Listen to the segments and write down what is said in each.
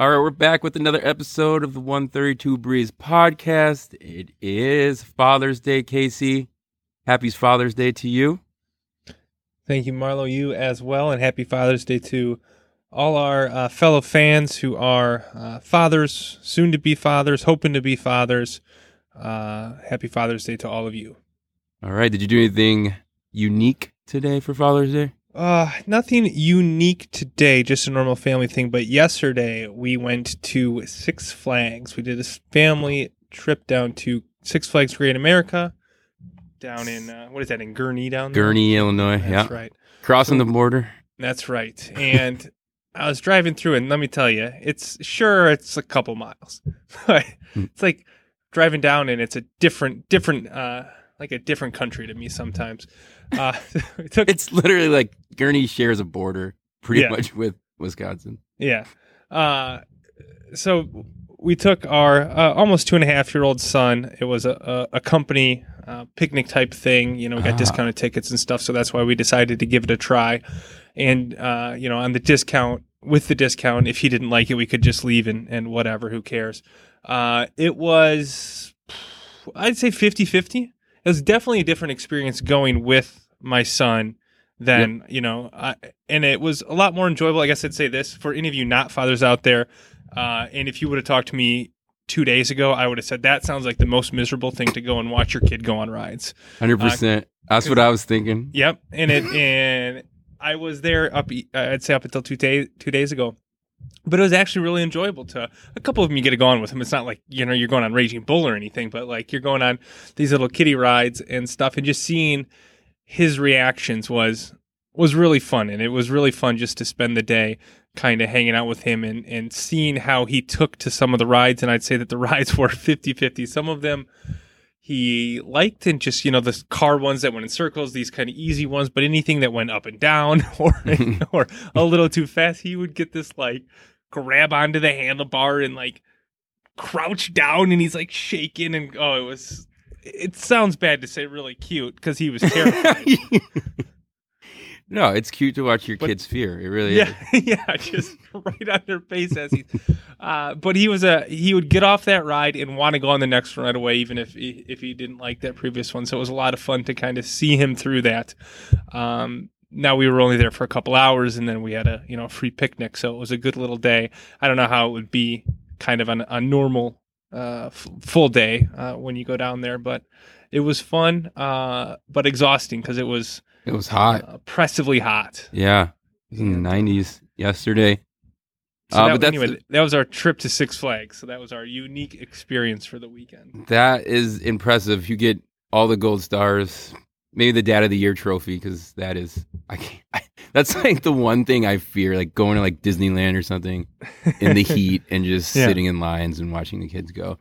All right, we're back with another episode of the 132 Breeze podcast. It is Father's Day, Casey. Happy Father's Day to you. Thank you, Marlo. You as well, and happy Father's Day to all our uh, fellow fans who are uh, fathers, soon to be fathers, hoping to be fathers. Uh, happy Father's Day to all of you. All right, did you do anything unique today for Father's Day? Uh, nothing unique today, just a normal family thing. But yesterday we went to Six Flags. We did this family trip down to Six Flags Great America, down in uh, what is that in Gurnee down there? Gurnee, Illinois. That's yeah. right. Crossing the border. That's right. And I was driving through, and let me tell you, it's sure it's a couple miles, but Hmm. it's like driving down, and it's a different, different, uh, like a different country to me sometimes. Uh, it took, It's literally like Gurnee shares a border pretty Yeah. much with Wisconsin. yeah. Uh, so we took our uh, almost two and a half year old son. It was a, a, a company uh, picnic type thing. You know, we got Ah. discounted tickets and stuff. So that's why we decided to give it a try. And, uh, you know, on the discount, with the discount, if he didn't like it, we could just leave and, and whatever, who cares. Uh, it was, I'd say 50 50. It was definitely a different experience going with my son than, you know, I, and it was a lot more enjoyable. I guess I'd say this for any of you not fathers out there. Uh, and if you would have talked to me two days ago, I would have said that sounds like the most miserable thing to go and watch your kid go on rides. 100%. That's what I was thinking. Yep, and it and I was there up. uh, I'd say up until two days two days ago, but it was actually really enjoyable. To a couple of them, you get to go on with them. It's not like you know you're going on Raging Bull or anything, but like you're going on these little kiddie rides and stuff, and just seeing his reactions was was really fun, and it was really fun just to spend the day kind of hanging out with him and and seeing how he took to some of the rides. And I'd say that the rides were 50-50 some of them he liked and just you know the car ones that went in circles these kind of easy ones. But anything that went up and down or or a little too fast he would get this like grab onto the handlebar and like crouch down and he's like shaking. And oh it was it sounds bad to say really cute because he was terrified no, it's cute to watch your But- kids fear. It really yeah is. yeah just right on their face as he uh but he was a he would get off that ride and want to go on the next one right away even if he, if he didn't like that previous one so it was a lot of fun to kind of see him through that um now we were only there for a couple hours and then we had a you know free picnic so it was a good little day i don't know how it would be kind of on a normal uh f- full day uh when you go down there but it was fun uh but exhausting because it was It was hot. oppressively hot Yeah. It was in the 90s yesterday. So Uh, that, but that's anyway, that was our trip to Six Flags. So that was our unique experience for the weekend. That is impressive. You get all the gold stars, maybe the Dad of the Year trophy, because that is I can't. I, that's like the one thing I fear, like going to like Disneyland or something in the heat and just Yeah. sitting in lines and watching the kids go.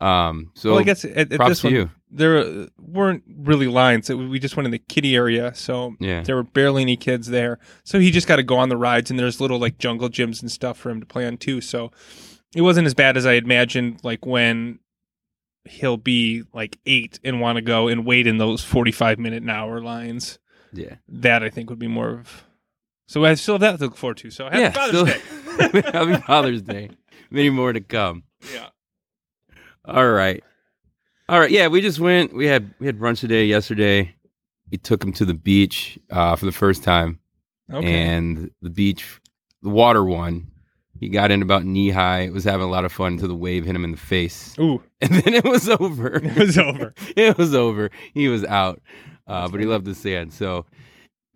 Um. So well, I guess at, at props this to one, you. there uh, weren't really lines. We just went in the kiddie area, so Yeah. there were barely any kids there. So he just got to go on the rides, and there's little like jungle gyms and stuff for him to play on too. So it wasn't as bad as I imagined. Like when he'll be like eight and want to go and wait in those 45 minute an hour lines. Yeah. That I think would be more of. So I still have that to look forward to. So happy yeah. Father's still- Day. Happy Father's Day. Many more to come. yeah. All right. All right. Yeah, we just went. We had we had brunch today. Yesterday, we took him to the beach uh, for the first time, Okay. and the beach, the water one. He got in about knee high. It Was having a lot of fun until the wave hit him in the face, Ooh, and then it was over. it was over. it was over. He was out, uh, but he loved the sand. So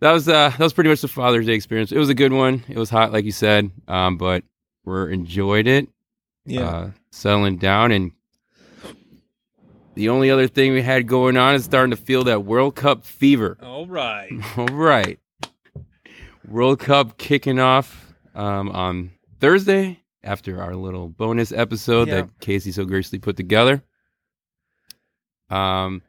that was uh, that was pretty much the Father's Day experience. It was a good one. It was hot, like you said, um, but we enjoyed it Yeah. uh, settling down. And the only other thing we had going on is starting to feel that World Cup fever. All right. All right. World Cup kicking off um, on Thursday after our little bonus episode Yeah. that Casey so graciously put together. Um,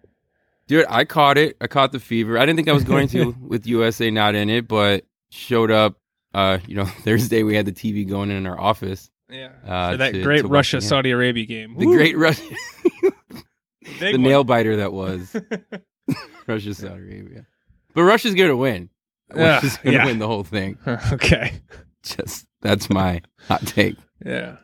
dude, I caught it. I caught the fever. I didn't think I was going to with USA not in it, but showed up. Uh, you know, Thursday we had the TV going in our office. Yeah. Uh, For that to- great to Russia Saudi Arabia game. The Woo! great Russia, Big the nail biter that was Russia, Saudi Arabia. But Russia's gonna win. Russia's gonna yeah. win the whole thing. okay. Just that's my hot take. Yeah.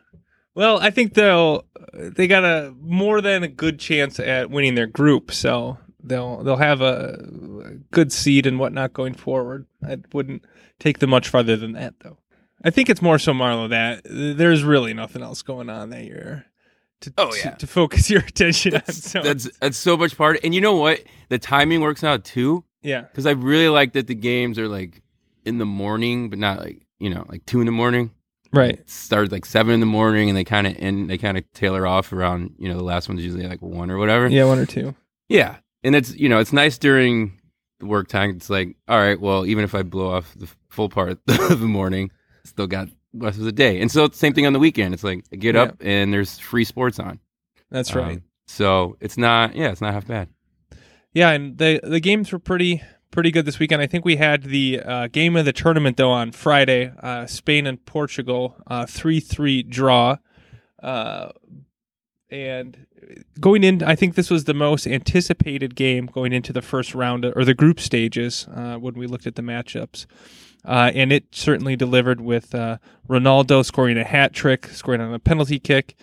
Well, I think they'll they got a more than a good chance at winning their group, so they'll they'll have a good seed and whatnot going forward. I wouldn't take them much farther than that, though. I think it's more so Marlo that there's really nothing else going on that year to, Oh, to- yeah. to, focus your attention on. That's, So that's that's so much part. And you know what? The timing works out too yeah, because I really like that the games are like in the morning, but not like you know like two in the morning. right. It starts like seven in the morning, and they kind of end. They kind of tailor off around you know the last one's usually like one or whatever. Yeah, one or two. Yeah, and it's you know it's nice during the work time. It's like all right, well even if I blow off the full part of the morning, still got the rest of the day. And so it's the same thing on the weekend. It's like I get Yeah. up and there's free sports on. That's right. Um, so it's not yeah, it's not half bad. Yeah, and the the games were pretty pretty good this weekend. I think we had the uh, game of the tournament though on Friday, uh, Spain and Portugal, three three draw, uh, and going in, I think this was the most anticipated game going into the first round or the group stages uh, when we looked at the matchups. Uh, and it certainly delivered with uh, Ronaldo scoring a hat trick, scoring on a penalty kick,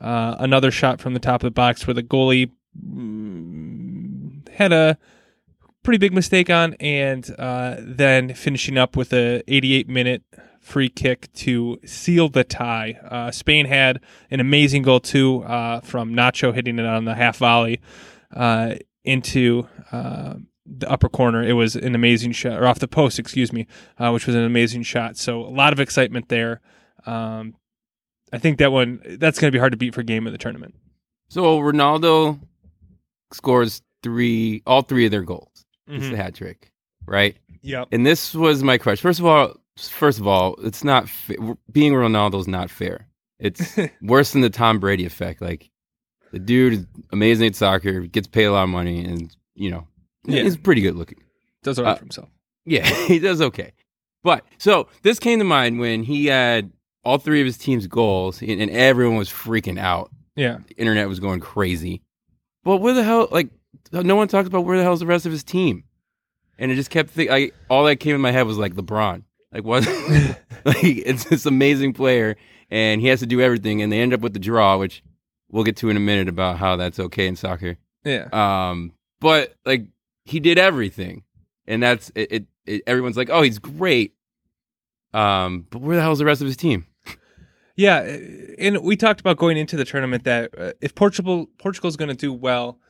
uh, another shot from the top of the box where the goalie mm, had a pretty big mistake on, and uh, then finishing up with a 88 minute free kick to seal the tie. Uh, Spain had an amazing goal too uh, from Nacho hitting it on the half volley uh, into uh, the upper corner. It was an amazing shot, or off the post, excuse me, uh, which was an amazing shot. So a lot of excitement there. Um, I think that one that's going to be hard to beat for game of the tournament. So Ronaldo scores three, all three of their goals. It's Mhm. the hat trick, right? Yep. And this was my question. First of all, first of all, it's not fa- being Ronaldo is not fair. It's worse than the Tom Brady effect. Like the dude is amazing at soccer, gets paid a lot of money, and you know Yeah. he's pretty good looking. Does it right Uh, for himself. Yeah, he does okay. But so this came to mind when he had all three of his team's goals, and, and everyone was freaking out. Yeah. The internet was going crazy. But where the hell? Like no one talks about where the hell's the rest of his team, and it just kept. Think, I all that came in my head was like LeBron. Like what? like it's this amazing player, and he has to do everything, and they end up with the draw, which we'll get to in a minute about how that's okay in soccer. Yeah. Um, but like he did everything, and that's it. it, it everyone's like, oh, he's great. Um, but where the hell's the rest of his team? Yeah, and we talked about going into the tournament that uh, if Portugal Portugal's going to do well,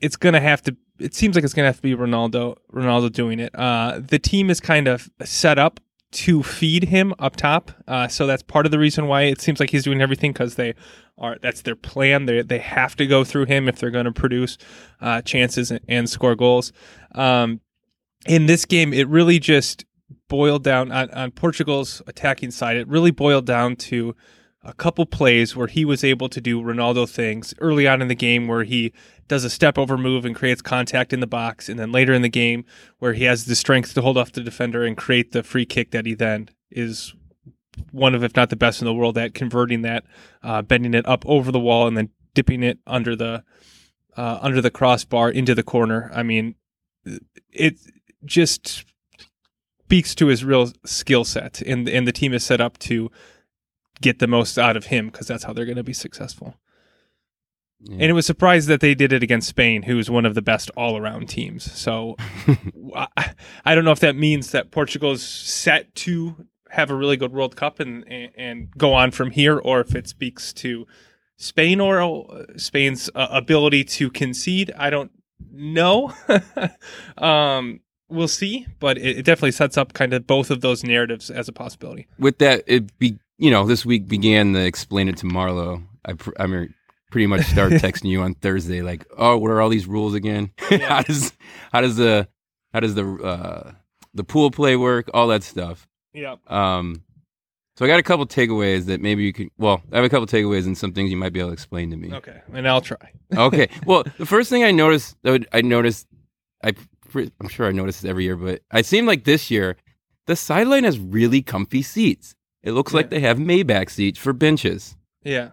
it's going to have to. It seems like it's going to have to be Ronaldo Ronaldo doing it. Uh, the team is kind of set up to feed him up top, uh, so that's part of the reason why it seems like he's doing everything because they are. That's their plan. They they have to go through him if they're going to produce uh, chances and, and score goals. Um, in this game, it really just boiled down on, on Portugal's attacking side. It really boiled down to a couple plays where he was able to do Ronaldo things early on in the game where he does a step over move and creates contact in the box, and then later in the game where he has the strength to hold off the defender and create the free kick that he then is one of, if not the best in the world at converting that, uh, bending it up over the wall and then dipping it under the uh, under the crossbar into the corner. I mean, it just speaks to his real skill set, and and the team is set up to get the most out of him because that's how they're going to be successful. Yeah. And it was surprised that they did it against Spain, who's one of the best all around teams. So I, I don't know if that means that Portugal's set to have a really good World Cup and, and, and go on from here, or if it speaks to Spain or uh, Spain's uh, ability to concede. I don't know. um, we'll see, but it, it definitely sets up kind of both of those narratives as a possibility. With that, it be you know this week began the explain it to Marlo. I pr- I mean, pretty much started texting you on Thursday, like, oh, what are all these rules again? how does how does the how does the uh, the pool play work? All that stuff. Yeah. Um, so I got a couple takeaways that maybe you could. Well, I have a couple takeaways and some things you might be able to explain to me. Okay, and I'll try. okay. Well, the first thing I noticed, that I noticed, I I'm sure I noticed this every year, but it seemed like this year the sideline has really comfy seats. It looks like they have Maybach seats for benches. Yeah.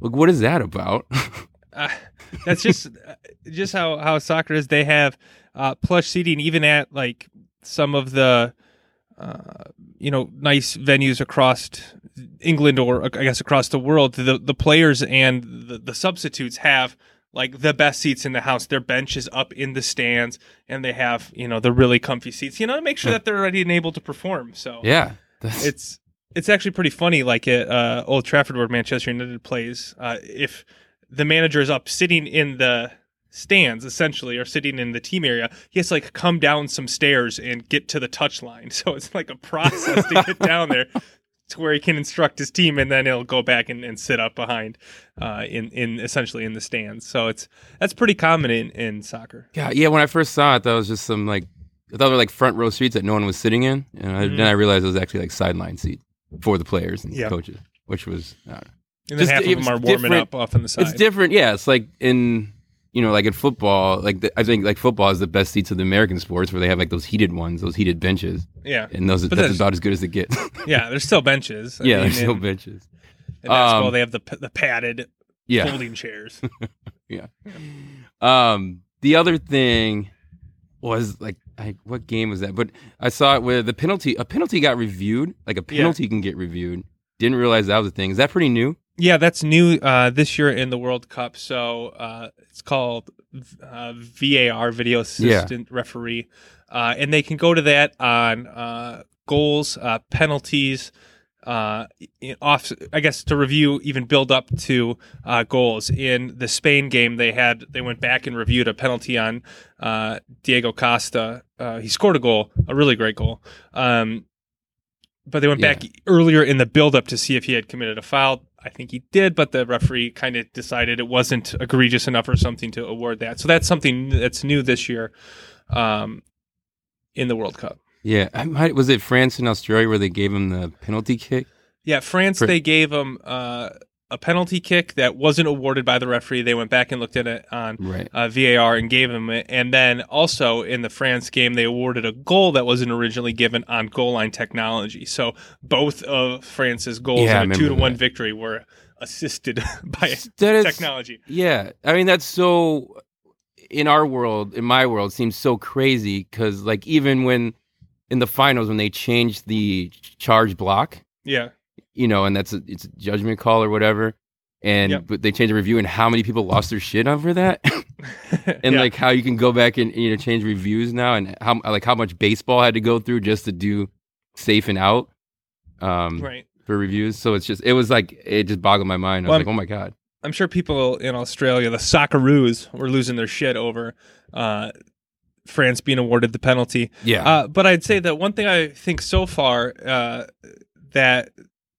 Like, what is that about? Uh, that's just uh, just how how soccer is. They have uh, plush seating even at like some of the uh, you know nice venues across England or I guess across the world, the the players and the, the substitutes have like the best seats in the house. Their bench is up in the stands, and they have you know the really comfy seats. You know, to make sure that they're ready and able to perform. So Yeah. That's, it's it's actually pretty funny. Like at uh, Old Trafford, where Manchester United plays, uh, if the manager is up sitting in the stands, essentially, or sitting in the team area, he has to like come down some stairs and get to the touch line. So it's like a process to get down there. To where he can instruct his team, and then he'll go back and, and sit up behind, uh, in in essentially in the stands. So it's that's pretty common in, in soccer. yeah, yeah. When I first saw it, that was just some like I thought they were like front row seats that no one was sitting in, and I, Mhm. then I realized it was actually like sideline seats for the players and Yeah. coaches, which was I don't know. And then Just- half of them are warming up off on the side. It's different. Yeah, it's like in you know, like in football, like the, I think like football is the best seats of the American sports where they have like those heated ones, those heated benches, Yeah, and those But that's that's- about as good as it gets. yeah. There's still benches. I yeah, mean, there's still in- benches. In basketball, Um, they have the the padded Yeah. folding chairs. Yeah. Um, the other thing was like, I, what game was that? But I saw it where the penalty, a penalty got reviewed. Like a Yeah. penalty can get reviewed. Didn't realize that was a thing. Is that pretty new? yeah, that's new uh, this year in the World Cup. So uh, it's called uh, VAR, Video Assistant Referee, uh, and they can go to that on uh, goals, uh, penalties. Uh, off, I guess to review, even build up to uh, goals. In the Spain game, they had they went back and reviewed a penalty on uh, Diego Costa. Uh, he scored a goal, a really great goal. Um, but they went Yeah. back earlier in the build-up to see if he had committed a foul. I think he did, but the referee kind of decided it wasn't egregious enough or something to award that. So that's something that's new this year um, in the World Cup. Yeah. Might, was it France and Australia where they gave him the penalty kick? Yeah, France, For- they gave him uh, a penalty kick that wasn't awarded by the referee. They went back and looked at it on Right. uh, VAR and gave him it. And then also in the France game, they awarded a goal that wasn't originally given on goal line technology. So both of France's goals Yeah, a two to one victory were assisted by is, technology. Yeah, I mean that's so in our world, in my world, seems so crazy because like even when in the finals when they changed the charge block, Yeah. you know, and that's a, it's a judgment call or whatever, and Yep. but they changed the review and how many people lost their shit over that, and Yeah. like how you can go back and you know change reviews now, and how like how much baseball had to go through just to do safe and out. Um, right. for reviews, so it's just it was like it just boggled my mind. I was Well, like, oh my god, I'm sure people in Australia, the Socceroos, were losing their shit over uh, France being awarded the penalty. yeah, Uh, but I'd say that one thing I think so far uh, that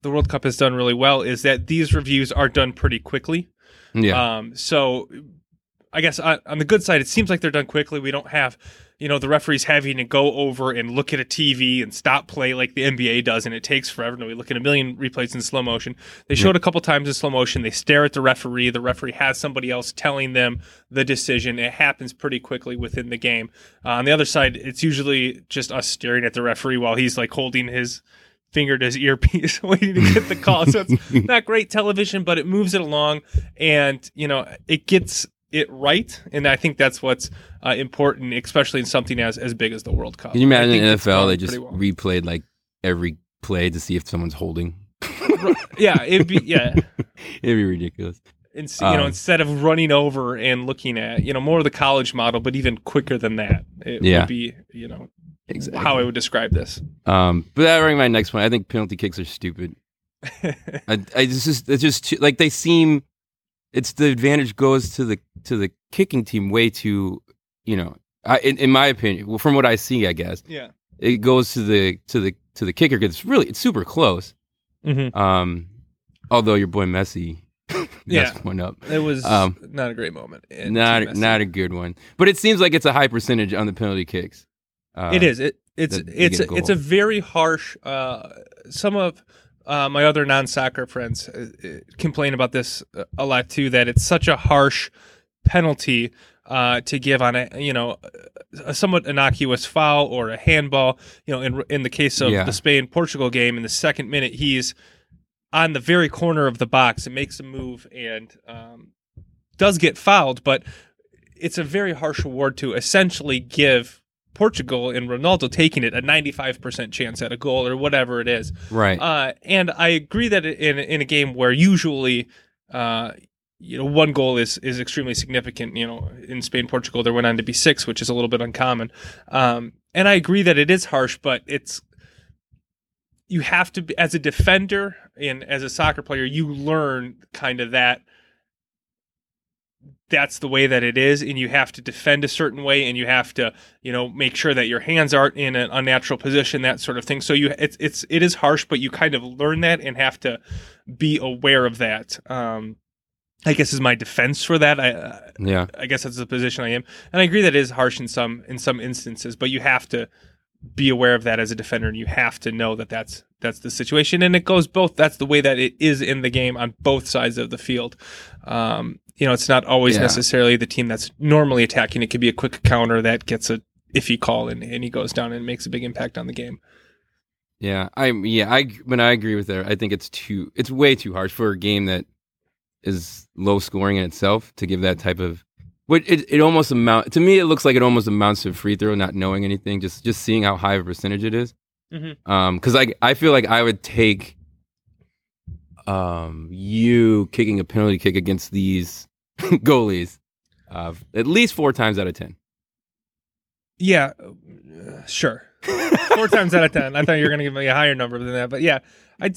the World Cup has done really well is that these reviews are done pretty quickly. yeah, Um, so I guess on, on the good side, it seems like they're done quickly. We don't have, you know, the referees having to go over and look at a TV and stop play like the NBA does, and it takes forever. No, we look at a million replays in slow motion. They showed a couple times in slow motion. They stare at the referee. The referee has somebody else telling them the decision. It happens pretty quickly within the game. Uh, on the other side, it's usually just us staring at the referee while he's like holding his finger to his earpiece waiting to get the call. So it's not great television, but it moves it along and, you know, it gets it right. And I think that's what's uh, important, especially in something as, as big as the World Cup. Can you imagine I in think it's NFL they just well. replayed like every play to see if someone's holding? yeah, it'd be, yeah. It'd be ridiculous. Ins- you know, Um, instead of running over and looking at, you know, more of the college model, but even quicker than that, it Yeah. would be, you know, Exactly. how I would describe this. Um, but that brings my next point. I think penalty kicks are stupid. I, I just, just it's just too, like they seem. It's the advantage goes to the to the kicking team way too. You know, I, in, in my opinion, well, from what I see, I guess yeah. it goes to the to the to the kicker because it's really it's super close. hmm Um, although your boy Messi, Yeah. one up. It was Um, not a great moment. not not a good one. But it seems like it's a high percentage on the penalty kicks. Uh, it is. It it's it's a a, it's a very harsh. Uh, some of uh, my other non-soccer friends uh, uh, complain about this uh, a lot too. That it's such a harsh penalty uh, to give on a you know a somewhat innocuous foul or a handball. You know, in in the case of Yeah. the Spain Portugal game, in the second minute, he's on the very corner of the box and makes a move and um, does get fouled, but it's a very harsh award to essentially give Portugal and Ronaldo taking it a 95% chance at a goal or whatever it is. Right. Uh, and I agree that in in a game where usually, uh, you know, one goal is is extremely significant. You know, in Spain, Portugal, there went on to be six, which is a little bit uncommon. Um, and I agree that it is harsh, but it's you have to be as a defender and as a soccer player, you learn kind of that that's the way that it is and you have to defend a certain way and you have to you know make sure that your hands aren't in an unnatural position that sort of thing. So you it's it's it is harsh but you kind of learn that and have to be aware of that. Um i guess is my defense for that. I uh, yeah. i guess that's the position i am. And i agree that it is harsh in some in some instances but you have to be aware of that as a defender and you have to know that that's that's the situation. And it goes both that's the way that it is in the game on both sides of the field. Um, you know it's not always Yeah. necessarily the team that's normally attacking it could be a quick counter that gets a iffy call and, and he goes down and makes a big impact on the game Yeah. I yeah, I when I agree with that. I think it's too it's way too harsh for a game that is low scoring in itself to give that type of what it, it almost amount to me it looks like it almost amounts to a free throw not knowing anything just just seeing how high of a percentage it is. Mhm. um cuz like I feel like I would take um you kicking a penalty kick against these goalies uh, at least 4 times out of 10 yeah uh, sure. Four times out of ten. I thought you were going to give me a higher number than that but yeah i'd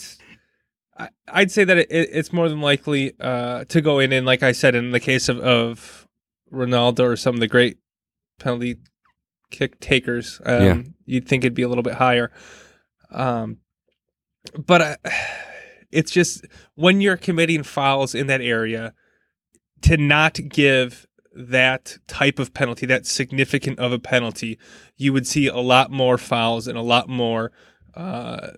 i'd say that it- it's more than likely uh, to go in and like i said in the case of, of ronaldo or some of the great penalty kick takers um, Yeah. you'd think it'd be a little bit higher. Um, but I, it's just when you're committing fouls in that area to not give that type of penalty, that significant of a penalty, you would see a lot more fouls and a lot more uh,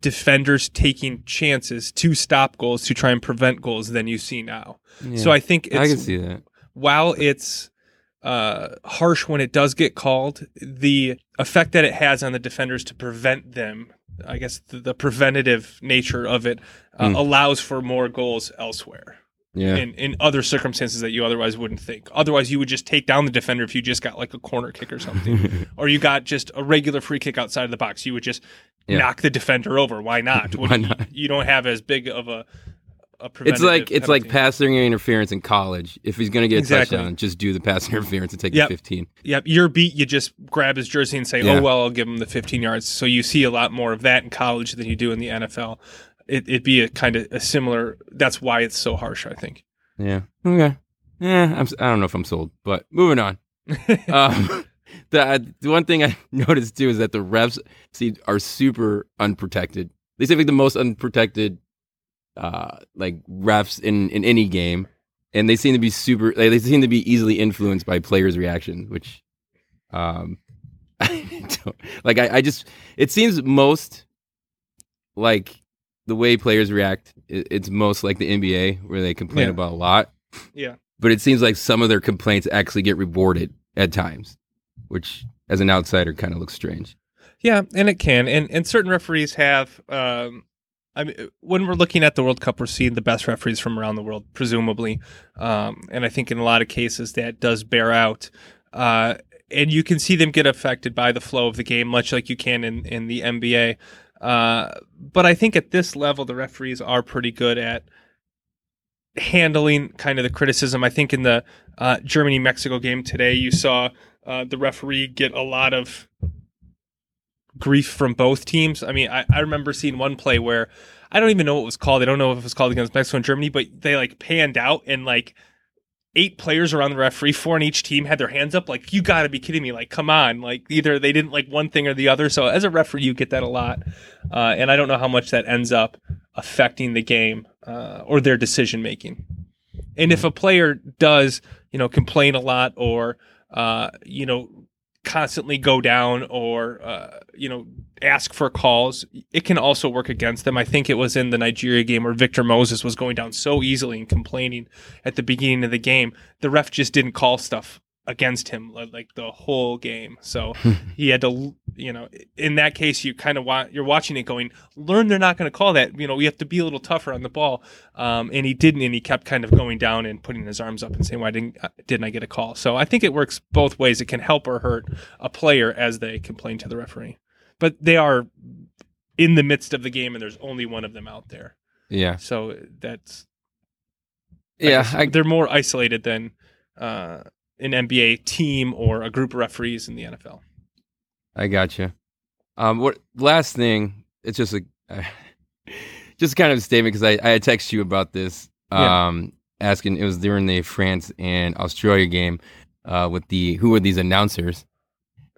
defenders taking chances to stop goals to try and prevent goals than you see now. So I think it's I can see that while it's uh, harsh when it does get called, the effect that it has on the defenders to prevent them, I guess the, the preventative nature of it, uh, Mm. allows for more goals elsewhere yeah in, in other circumstances that you otherwise wouldn't think. Otherwise, you would just take down the defender if you just got like a corner kick or something, or you got just a regular free kick outside of the box. You would just Yeah. knock the defender over. Why not? Why You- not? You don't have as big of a. It's like it's like passing pass interference in college. If he's gonna get a Exactly. touchdown, just do the pass interference and take Yep. the fifteen. Yep, you're beat. You just grab his jersey and say, Yeah. "Oh well, I'll give him the 15 yards." So you see a lot more of that in college than you do in the NFL. It, it'd be a kind of a similar. That's why it's so harsh. I think. Yeah. Okay. Yeah. I'm. I don't know if I'm sold, but moving on. um, the, the one thing I noticed too is that the refs see are super unprotected. They seem like the most unprotected, uh, like refs in in any game, and they seem to be super. Like, they seem to be easily influenced by players' reactions, which, um, I don't, like I, I just it seems most like the way players react. It, it's most like the NBA where they complain Yeah. about a lot Yeah. but it seems like some of their complaints actually get rewarded at times, which as an outsider kind of looks strange. Yeah, and it can, and and certain referees have. Um, I mean, when we're looking at the World Cup, we're seeing the best referees from around the world, presumably, um, and I think in a lot of cases that does bear out. Uh, and you can see them get affected by the flow of the game, much like you can in in the NBA. Uh, but I think at this level, the referees are pretty good at handling kind of the criticism. I think in the uh, Germany Mexico game today, you saw uh, the referee get a lot of grief from both teams. I mean, I, I remember seeing one play where I don't even know what it was called. I don't know if it was called against Mexico and Germany, but they like panned out and like eight players around the referee, four on each team, had their hands up. Like, you got to be kidding me! Like, come on! Like, either they didn't like one thing or the other. So as a referee, you get that a lot, uh, and I don't know how much that ends up affecting the game uh, or their decision making. And if a player does, you know, complain a lot or uh, you know constantly go down or uh, you know ask for calls it can also work against them. I think it was in the nigeria game where victor moses was going down so easily and complaining at the beginning of the game the ref just didn't call stuff against him like the whole game. So he had to, you know, in that case, you kind of want you're watching it going, learn they're not going to call that. You know, we have to be a little tougher on the ball. Um, and he didn't, and he kept kind of going down and putting his arms up and saying, why didn't uh, didn't I get a call? So I think it works both ways. It can help or hurt a player as they complain to the referee, but they are in the midst of the game, and there's only one of them out there. Yeah. So that's Yeah. I, they're more isolated than uh, an NBA team or a group of referees in the NFL. I got you. Um, what last thing? It's just a, uh, just kind of a statement because I I had texted you about this. Yeah. Um, asking it was during the France and Australia game, uh, with the who are these announcers?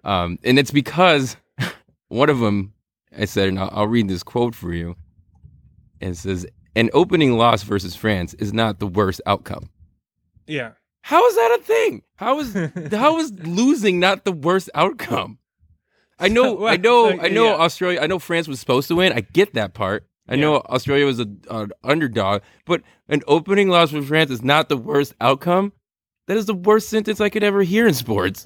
Um, and it's because one of them I said, and I'll, I'll read this quote for you. It says, "An opening loss versus France is not the worst outcome." Yeah. How is that a thing? How is how is losing not the worst outcome? I know, I know, I know. yeah. Australia. I know France was supposed to win. I get that part. I know Australia was a, an underdog, but an opening loss for France is not the worst outcome. That is the worst sentence I could ever hear in sports.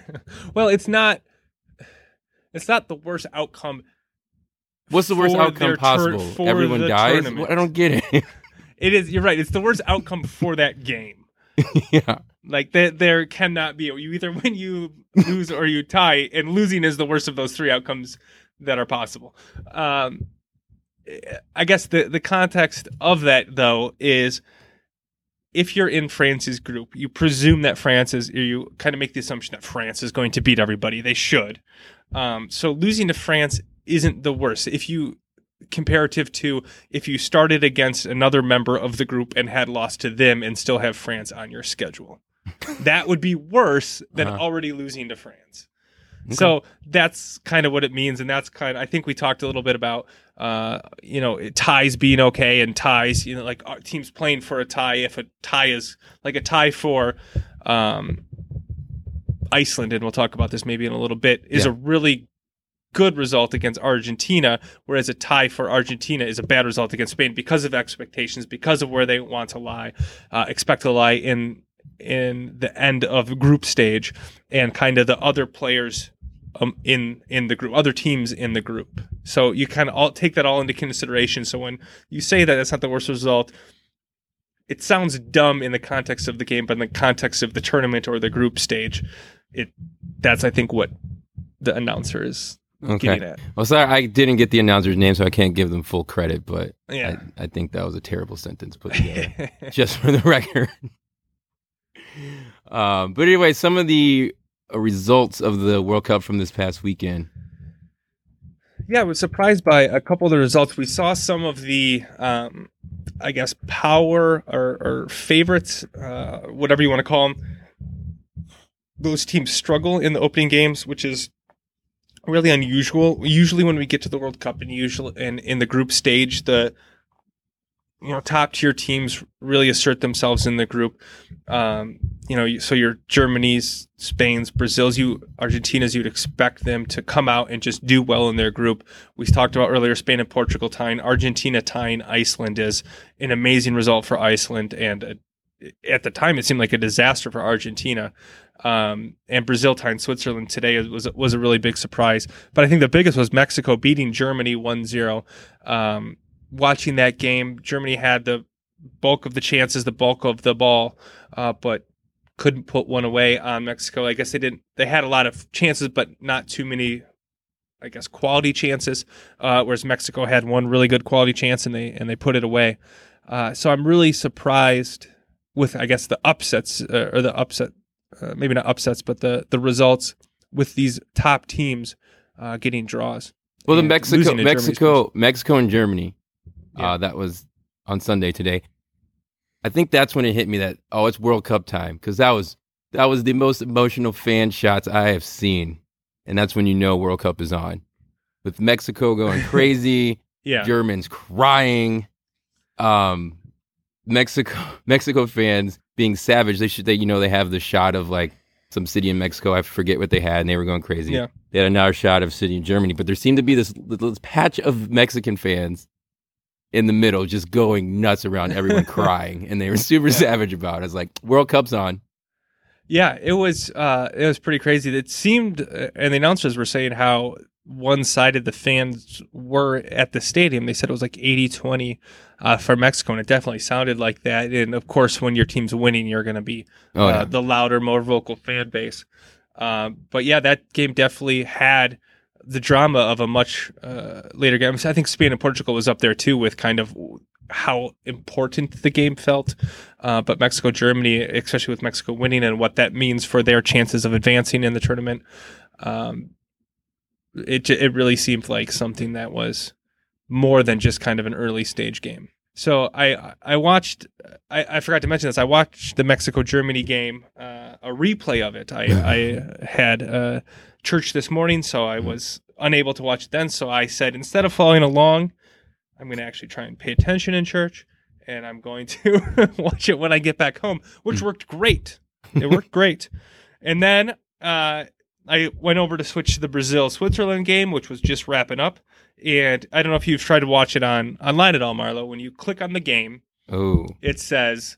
well, it's not. It's not the worst outcome. What's the worst outcome tur- possible? for Everyone dies. tournament. I don't get it. It is. You're right. It's the worst outcome for that game. yeah, Like there, there cannot be. You either win, you lose, or you tie, and losing is the worst of those three outcomes that are possible. Um, I guess the the context of that though is if you're in France's group, you presume that France is, you kind of make the assumption that France is going to beat everybody. They should. Um, so losing to France isn't the worst. If you comparative to if you started against another member of the group and had lost to them and still have France on your schedule. that would be worse than Uh-huh. already losing to France. So that's kind of what it means, and that's kind. Of, I think we talked a little bit about, uh, you know, ties being okay and ties. You know, like our teams playing for a tie. If a tie is like a tie for um, Iceland, and we'll talk about this maybe in a little bit, is Yeah. a really good result against Argentina, whereas a tie for Argentina is a bad result against Spain because of expectations, because of where they want to lie, uh, expect to lie in in the end of group stage, and kind of the other players um, in in the group, other teams in the group. So you kind of all take that all into consideration. So when you say that that's not the worst result, it sounds dumb in the context of the game, but in the context of the tournament or the group stage, it that's I think what the announcer is okay. Well, sorry, I didn't get the announcer's name, so I can't give them full credit. But Yeah. I, I think that was a terrible sentence put together. just for the record. um, but anyway, some of the uh, results of the World Cup from this past weekend. yeah, I was surprised by a couple of the results. We saw some of the, um, I guess, power or, or favorites, uh, whatever you want to call them. Those teams struggle in the opening games, which is really unusual. Usually, when we get to the World Cup and usually and in the group stage, the you know top tier teams really assert themselves in the group. Um, you know, so your Germany's, Spain's, Brazil's, you Argentina's, you'd expect them to come out and just do well in their group. We talked about earlier Spain and Portugal tying, Argentina tying Iceland is an amazing result for Iceland, and uh at the time it seemed like a disaster for Argentina. Um, and Brazil tying Switzerland today was was a really big surprise. But I think the biggest was Mexico beating Germany 1-0. Um, watching that game, Germany had the bulk of the chances, the bulk of the ball, uh, but couldn't put one away on Mexico. I guess they didn't. They had a lot of chances, but not too many. I guess quality chances. Uh, whereas Mexico had one really good quality chance, and they and they put it away. Uh, so I'm really surprised with I guess the upsets uh, or the upset, uh, maybe not upsets, but the the results with these top teams uh, getting draws. Well, the Mexico, losing to Germany Mexico, Mexico, and Germany. Yeah. Uh, that was on Sunday today. I think that's when it hit me that oh, it's World Cup time because that was that was the most emotional fan shots I have seen, and that's when you know World Cup is on. With Mexico going crazy, Yeah, Germans crying, um, Mexico Mexico fans being savage. They should they you know they have the shot of like some city in Mexico. I forget what they had, and they were going crazy. Yeah. They had another shot of city in Germany, but there seemed to be this, this patch of Mexican fans in the middle just going nuts around everyone crying, and they were super savage about it. It's like World Cup's on. Yeah, it was uh, it was pretty crazy. It seemed, uh, and the announcers were saying how one sided the fans were at the stadium. They said it was like 80-20 uh, for Mexico, and it definitely sounded like that. And of course, when your team's winning, you're going to be Oh, uh, the louder, more vocal fan base. Um, but yeah, that game definitely had the drama of a much uh, later game. I think Spain and Portugal was up there too with kind of how important the game felt. Uh, but Mexico, Germany, especially with Mexico winning and what that means for their chances of advancing in the tournament, um, it it really seemed like something that was more than just kind of an early stage game. So I I watched I, I forgot to mention this I watched the Mexico Germany game uh, a replay of it. I I had uh, church this morning so I was unable to watch it then so I said instead of following along I'm going to actually try and pay attention in church and I'm going to watch it when I get back home which worked great. It worked great. And then uh, I went over to switch to the Brazil Switzerland game which was just wrapping up and I don't know if you've tried to watch it on online at all, Marlo. When you click on the game, Oh, it says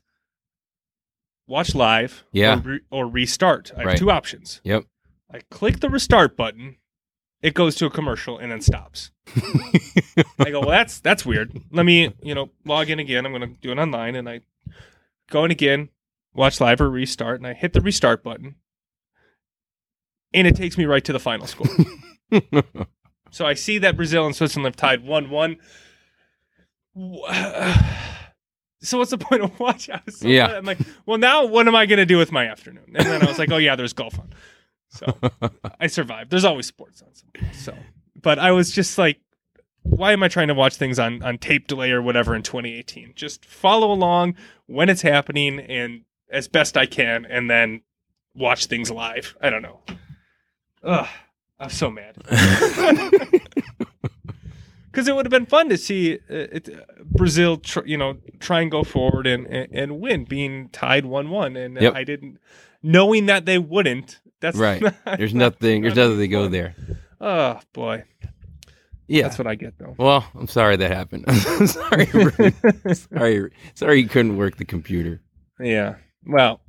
watch live Yeah. or, re- or restart. I have Right. two options. Yep. I click the restart button, it goes to a commercial and then stops. I go, well, that's that's weird. Let me, you know, log in again. I'm going to do it online, and I go in again, watch live or restart, and I hit the restart button, and it takes me right to the final score. So I see that Brazil and Switzerland have tied 1 1. So what's the point of watching? So Yeah. I'm like, well, now what am I going to do with my afternoon? And then I was like, oh, yeah, there's golf on. So I survived. There's always sports on. So, but I was just like, why am I trying to watch things on, on tape delay or whatever in 2018? Just follow along when it's happening and as best I can, and then watch things live. I don't know. Ugh, I'm so mad because it would have been fun to see uh, it, uh, Brazil, tr- you know, try and go forward and, and, and win, being tied one-one, and Yep. I didn't, knowing that they wouldn't. That's Right. not- There's nothing. There's nothing to go there. Oh boy, Yeah. that's what I get though. Well, I'm sorry that happened. I'm sorry. Sorry. Sorry you couldn't work the computer. Yeah. Well,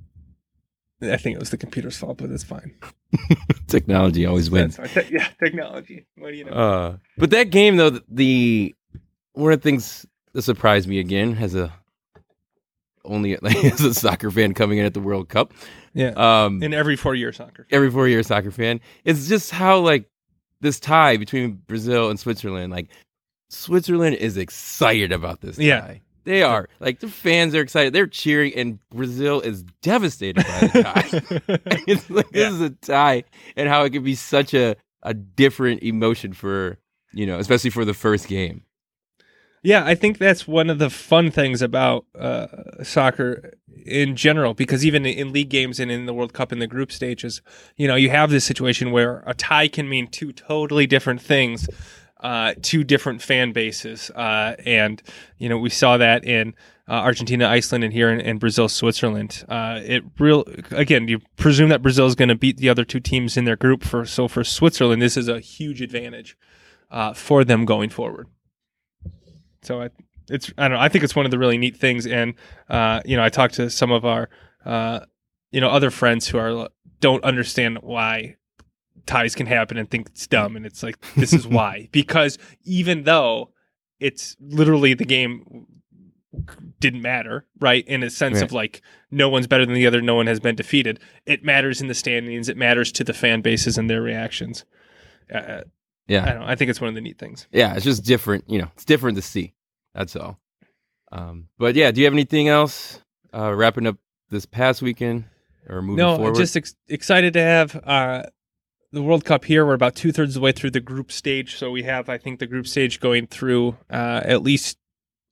I think it was the computer's fault, but it's fine. Technology always wins. Te- yeah, technology. What do you know? Uh, but that game though, the, the one of the things that surprised me again as a only like, as a soccer fan coming in at the World Cup, yeah. um, In every four-year soccer. every four year soccer fan, it's just how like this tie between Brazil and Switzerland, like Switzerland is excited about this tie. Yeah. They are like the fans are excited. They're cheering, and Brazil is devastated by the tie. it's like Yeah. this is a tie, and how it could be such a a different emotion for you know, especially for the first game. Yeah, I think that's one of the fun things about uh, soccer in general, because even in league games and in the World Cup in the group stages, you know, you have this situation where a tie can mean two totally different things, uh, two different fan bases, uh, and you know, we saw that in. Uh, Argentina, Iceland, and here in, in Brazil, Switzerland. Uh, it real again. You presume that Brazil is going to beat the other two teams in their group. For so for Switzerland, this is a huge advantage uh, for them going forward. So I, it's I don't know. I think it's one of the really neat things, and uh, you know, I talked to some of our you know other friends who are don't understand why ties can happen and think it's dumb, and it's like this is why because even though it's literally the game didn't matter, right? In a sense of like no one's better than the other, no one has been defeated. It matters in the standings. It matters to the fan bases and their reactions. Uh, I Yeah, don't know. I think it's one of the neat things. yeah, it's just different. You know, it's different to see. That's all. Um, but yeah, do you have anything else uh, wrapping up this past weekend or moving no, forward? No, just ex- excited to have uh, the World Cup here. We're about two thirds of the way through the group stage, so we have, I think, the group stage going through uh, at least,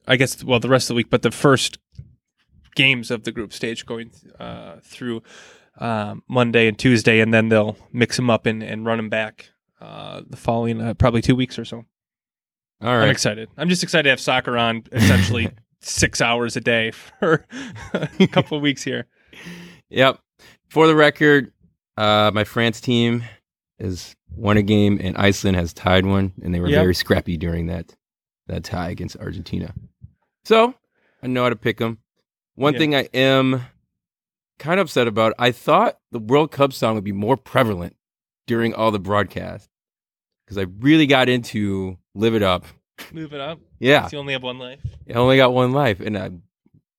I guess, well, the rest of the week, but the first games of the group stage going uh, through um, Monday and Tuesday, and then they'll mix them up and, and run them back uh, the following uh, probably two weeks or so. All right, I'm excited. I'm just excited to have soccer on essentially six hours a day for a couple of weeks here. Yep. For the record, uh, my France team has won a game and Iceland has tied one, and they were Yep. very scrappy during that that tie against Argentina. So I know how to pick them. One thing I am kind of upset about. I thought the World Cup song would be more prevalent during all the broadcasts because I really got into "Live It Up." Move it up. Yeah, You only have one life. I only got one life, and I,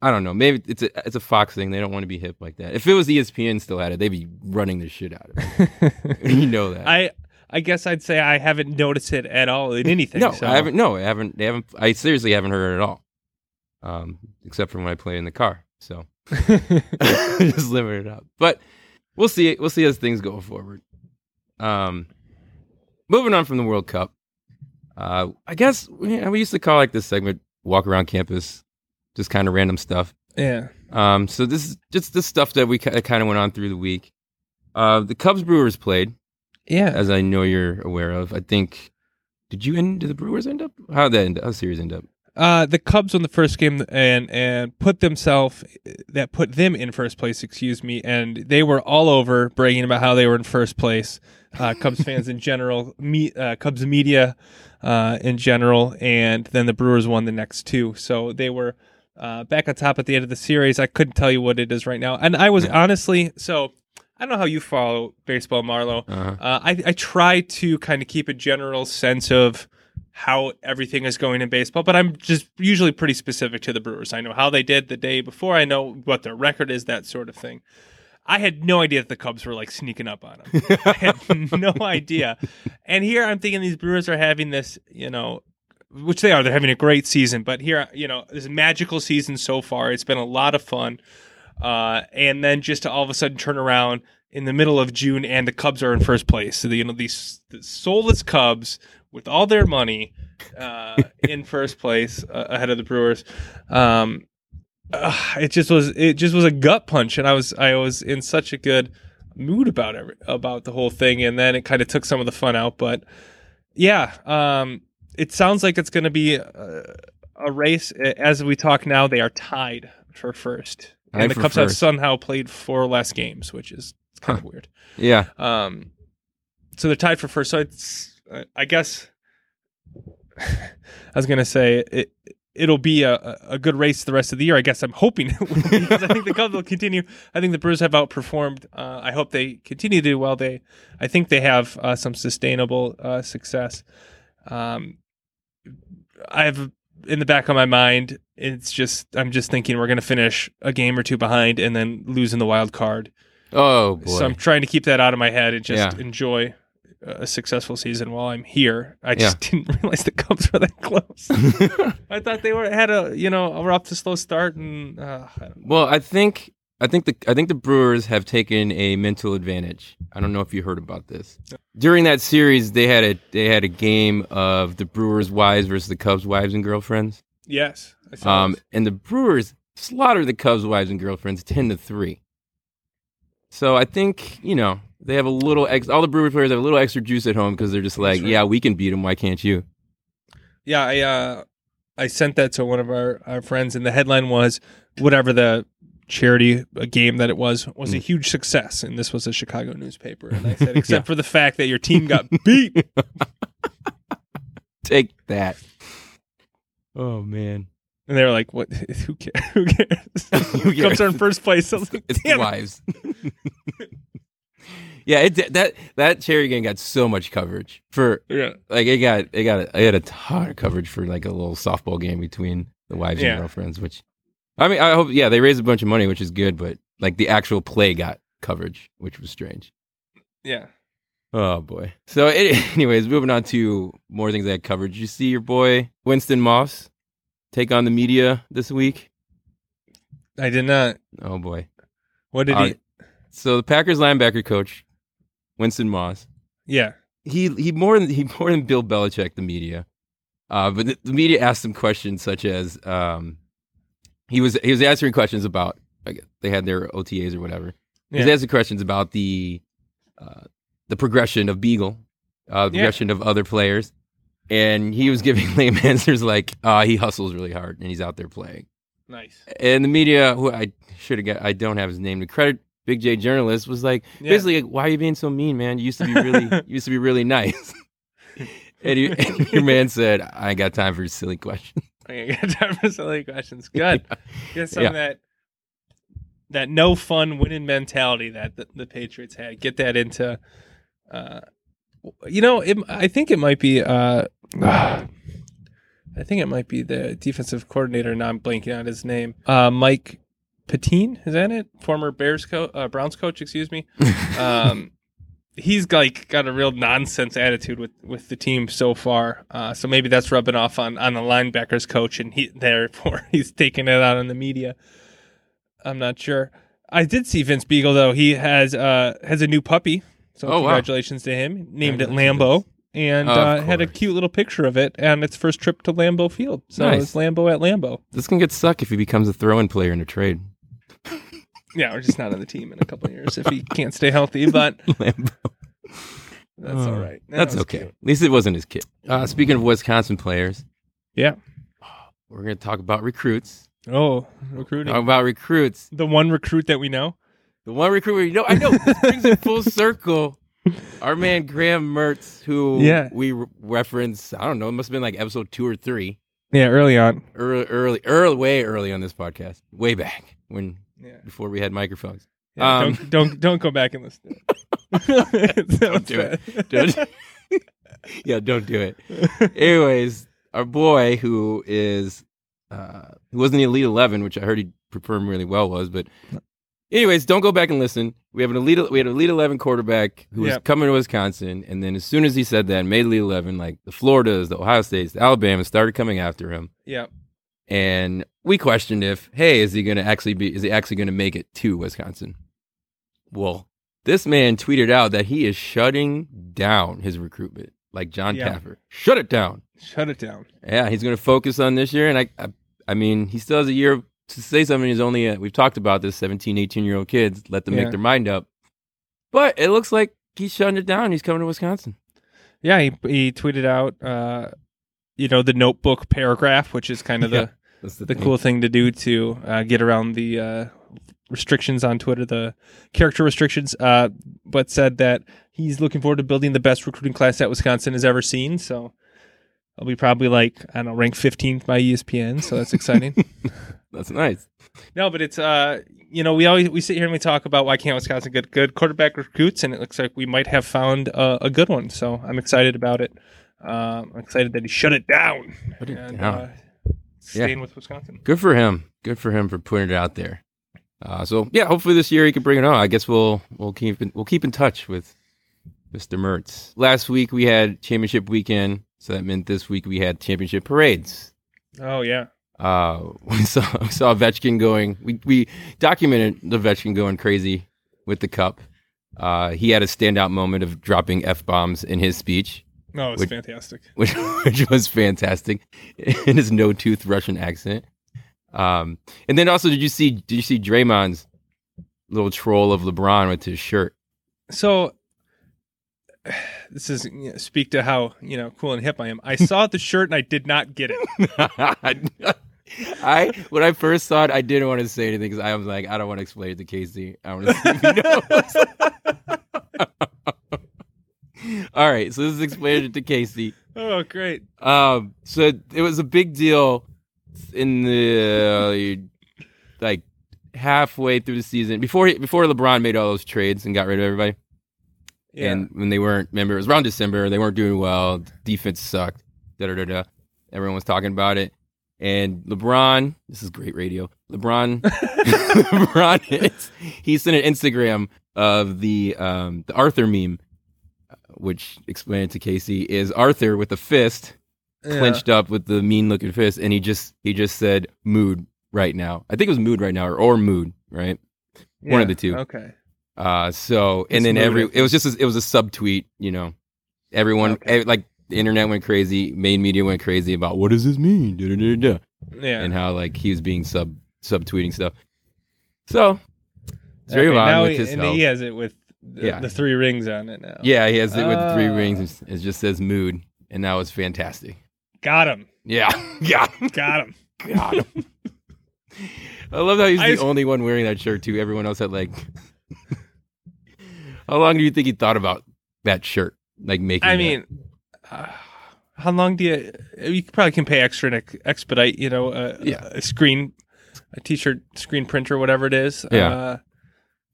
I don't know. Maybe it's a it's a Fox thing. They don't want to be hip like that. If it was ESPN still had it, they'd be running the shit out of it. you know that. I I guess I'd say I haven't noticed it at all in anything. no, so. I haven't. No, I haven't. They haven't. I seriously haven't heard it at all. Um, except for when I play in the car. So just living it up. But we'll see. We'll see as things go forward. Um, moving on from the World Cup. Uh, I guess we, we used to call like this segment "Walk Around Campus," just kind of random stuff. yeah. Um, so this is just the stuff that we kind of went on through the week. Uh, the Cubs Brewers played, Yeah. as I know you're aware of. I think. Did you end? Did the Brewers end up? How did that end? How the series end up? Uh, the Cubs won the first game and and put themselves that put them in first place. Excuse me, and they were all over bragging about how they were in first place. Uh, Cubs fans in general, me, uh, Cubs media uh, in general, and then the Brewers won the next two. So they were uh, back on top at the end of the series. I couldn't tell you what it is right now, and I was Yeah. honestly so. I don't know how you follow baseball, Marlo. Uh-huh. Uh, I, I try to kind of keep a general sense of how everything is going in baseball, but I'm just usually pretty specific to the Brewers. I know how they did the day before. I know what their record is, that sort of thing. I had no idea that the Cubs were like sneaking up on them. I had no idea. And here I'm thinking these Brewers are having this, you know, which they are. They're having a great season, but here, you know, this magical season so far. It's been a lot of fun. Uh, and then just to all of a sudden turn around in the middle of June and the Cubs are in first place. So, the, you know, these the soulless Cubs with all their money uh, in first place uh, ahead of the Brewers. Um, uh, it just was it just was a gut punch, and I was I was in such a good mood about every, about the whole thing, and then it kind of took some of the fun out. But yeah, um, it sounds like it's going to be a, a race. As we talk now, they are tied for first, Tied and the Cubs have somehow played four less games, which is kind of weird. Yeah. Um, so they're tied for first. So it's, uh, I guess, I was gonna say it. It'll be a, a- good race the rest of the year. I guess I'm hoping it will be, because I think the Cubs will continue. I think the Brewers have outperformed. Uh, I hope they continue to do well. They, I think they have uh, some sustainable uh, success. Um, I have in the back of my mind. It's just I'm just thinking we're gonna finish a game or two behind and then losing the wild card. Oh boy. So I'm trying to keep that out of my head and just Yeah. enjoy a successful season while I'm here. I just didn't realize the Cubs were that close. I thought they were had a you know were off to a slow start and uh, I don't know. well, I think I think the I think the Brewers have taken a mental advantage. I don't know if you heard about this. During that series, they had a they had a game of the Brewers' wives versus the Cubs' wives and girlfriends. yes, I saw Um, this. and the Brewers slaughtered the Cubs' wives and girlfriends ten to three. So I think you know they have a little ex. All the Brewers players have a little extra juice at home because they're just like, right. yeah, we can beat them. Why can't you? yeah I uh I sent that to one of our, our friends and the headline was whatever the charity game that it was was Mm. a huge success and this was a Chicago newspaper and I said except for the fact that your team got beat Take that. Oh man, and they were like what who cares who cares Who cares? In first place was like, it's the wives. yeah, it that that charity game got so much coverage for yeah like it got it got it had a ton of coverage for like a little softball game between the wives Yeah. and girlfriends. Which I mean, I hope yeah they raised a bunch of money, which is good, but like the actual play got coverage, which was strange. yeah Oh boy. So, it, anyways, moving on to more things that had coverage. You see your boy Winston Moss take on the media this week? I did not. Oh boy. What did Uh, he? So the Packers linebacker coach, Winston Moss, Yeah. he he more than he more than Bill Belichick the media. Uh, but the, the media asked him questions such as um, he was he was answering questions about like, they had their OTAs or whatever. He was Yeah. asking questions about the uh, the progression of Biegel, uh, the Yeah. progression of other players, and he was giving lame answers like uh, he hustles really hard and he's out there playing. Nice. And the media, who I should have got, I don't have his name to credit. Big J journalist was like, Yeah. basically, like, why are you being so mean, man? You used to be really, used to be really nice. and, you, and your man said, I ain't got time for silly questions. Okay, got time for silly questions. Good. Get some Yeah. that that no fun winning mentality that the, the Patriots had. Get that into, uh, you know, it, I think it might be. Uh, I think it might be the defensive coordinator. Now I'm blanking on his name. Uh, Mike Pettine, is that it? Former Bears coach, uh, Browns coach, excuse me. Um, he's like got a real nonsense attitude with with the team so far. Uh, so maybe that's rubbing off on on the linebackers coach, and he therefore he's taking it out on the media. I'm not sure. I did see Vince Biegel though. He has uh has a new puppy. So Oh, wow. congratulations to him. Named it Lambo. And uh, had a cute little picture of it and its first trip to Lambeau Field. So Nice. it's Lambo at Lambeau. This can get stuck if he becomes a throw-in player in a trade. Yeah, we're just not on the team in a couple of years if he can't stay healthy, but Lambo. that's all right. That That's okay. cute. At least it wasn't his kid. Uh, speaking of Wisconsin players, Yeah. we're going to talk about recruits. Oh, recruiting. Talk about recruits. the one recruit that we know. The one recruit, you know, I know this brings it full circle. Our man Graham Mertz, who Yeah. we re- reference, I don't know, it must have been like episode two or three, Yeah, early on. early, early, early, way early on this podcast, way back when Yeah. before we had microphones. Yeah, Um, don't don't don't go back and listen. Don't do it. Don't- yeah, don't do it. Anyways, our boy who is uh who wasn't the elite eleven, which I heard he performed really well was, but anyways, don't go back and listen. We have an elite we had an elite eleven quarterback who was Yep. coming to Wisconsin, and then as soon as he said that and made elite eleven, like the Floridas, the Ohio States, the Alabama started coming after him. yeah. And we questioned if, hey, is he gonna actually be is he actually gonna make it to Wisconsin? Well, this man tweeted out that he is shutting down his recruitment, like John Yeah. Taffer. Shut it down. Shut it down. Yeah, he's going to focus on this year, and I, I, I mean, he still has a year to say something. He's only, uh, we've talked about this, 17, 18 year old kids. Let them Yeah. make their mind up. But it looks like he's shutting it down. He's coming to Wisconsin. Yeah, he he tweeted out uh you know the notebook paragraph, which is kind of Yeah, the the thing. cool thing to do to uh, get around the uh, restrictions on Twitter, the character restrictions. Uh, but said that he's looking forward to building the best recruiting class that Wisconsin has ever seen. So I'll be probably like I don't know, ranked 15th by ESPN. So that's exciting. That's nice. no, but it's uh, you know, we always we sit here and we talk about why can't Wisconsin get good quarterback recruits, and it looks like we might have found uh, a good one. So I'm excited about it. Uh, I'm excited that he shut it down Put it and down. uh, staying with Wisconsin. Good for him. Good for him for putting it out there. Uh, so yeah, hopefully this year he can bring it on. I guess we'll we'll keep in, we'll keep in touch with Mr. Mertz. Last week we had championship weekend, so that meant this week we had championship parades. Oh yeah. Uh, we saw we saw Ovechkin going. We we documented the Ovechkin going crazy with the cup. Uh, he had a standout moment of dropping f bombs in his speech, No, it's Which- fantastic. which which was fantastic in his no tooth Russian accent. Um, and then also, did you see did you see Draymond's little troll of LeBron with his shirt? So this is you know, speak to how you know cool and hip I am. I saw the shirt and I did not get it. I when I first saw it, I didn't want to say anything because I was like, I don't want to explain it to Casey. I want to he knows. All right, so this is explained to Casey. oh, great. Um, so it was a big deal in the uh, like halfway through the season before he, before LeBron made all those trades and got rid of everybody. Yeah. And when they weren't, remember, it was around December. They weren't doing well. Defense sucked. Da da da da. Everyone was talking about it. And LeBron, this is great radio. LeBron, LeBron, is, he sent an Instagram of the um, the Arthur meme, which explained to Casey is Arthur with a fist Yeah. clenched up with the mean looking fist, and he just he just said mood right now. I think it was mood right now or, or mood right. one of the two. Okay. Uh, so and It's then mood, every it was just a, it was a subtweet, you know. Everyone Okay. like the internet went crazy, main media went crazy about what does this mean, da, da, da, Yeah. and how like he was being sub subtweeting stuff. So Okay, now with he, his and help. he has it with the, Yeah. the three rings on it now. yeah, he has it with three Ah. rings. It just says mood, and that was fantastic. Got him. Yeah, yeah, Got him. got him. I love how he's I the just- only one wearing that shirt too. Everyone else had like. how long do you think he thought about that shirt? Like making. I that? mean, uh, how long do you? You probably can pay extra and expedite. You know, uh, Yeah. a screen, a t-shirt screen printer, whatever it is. Yeah. Uh,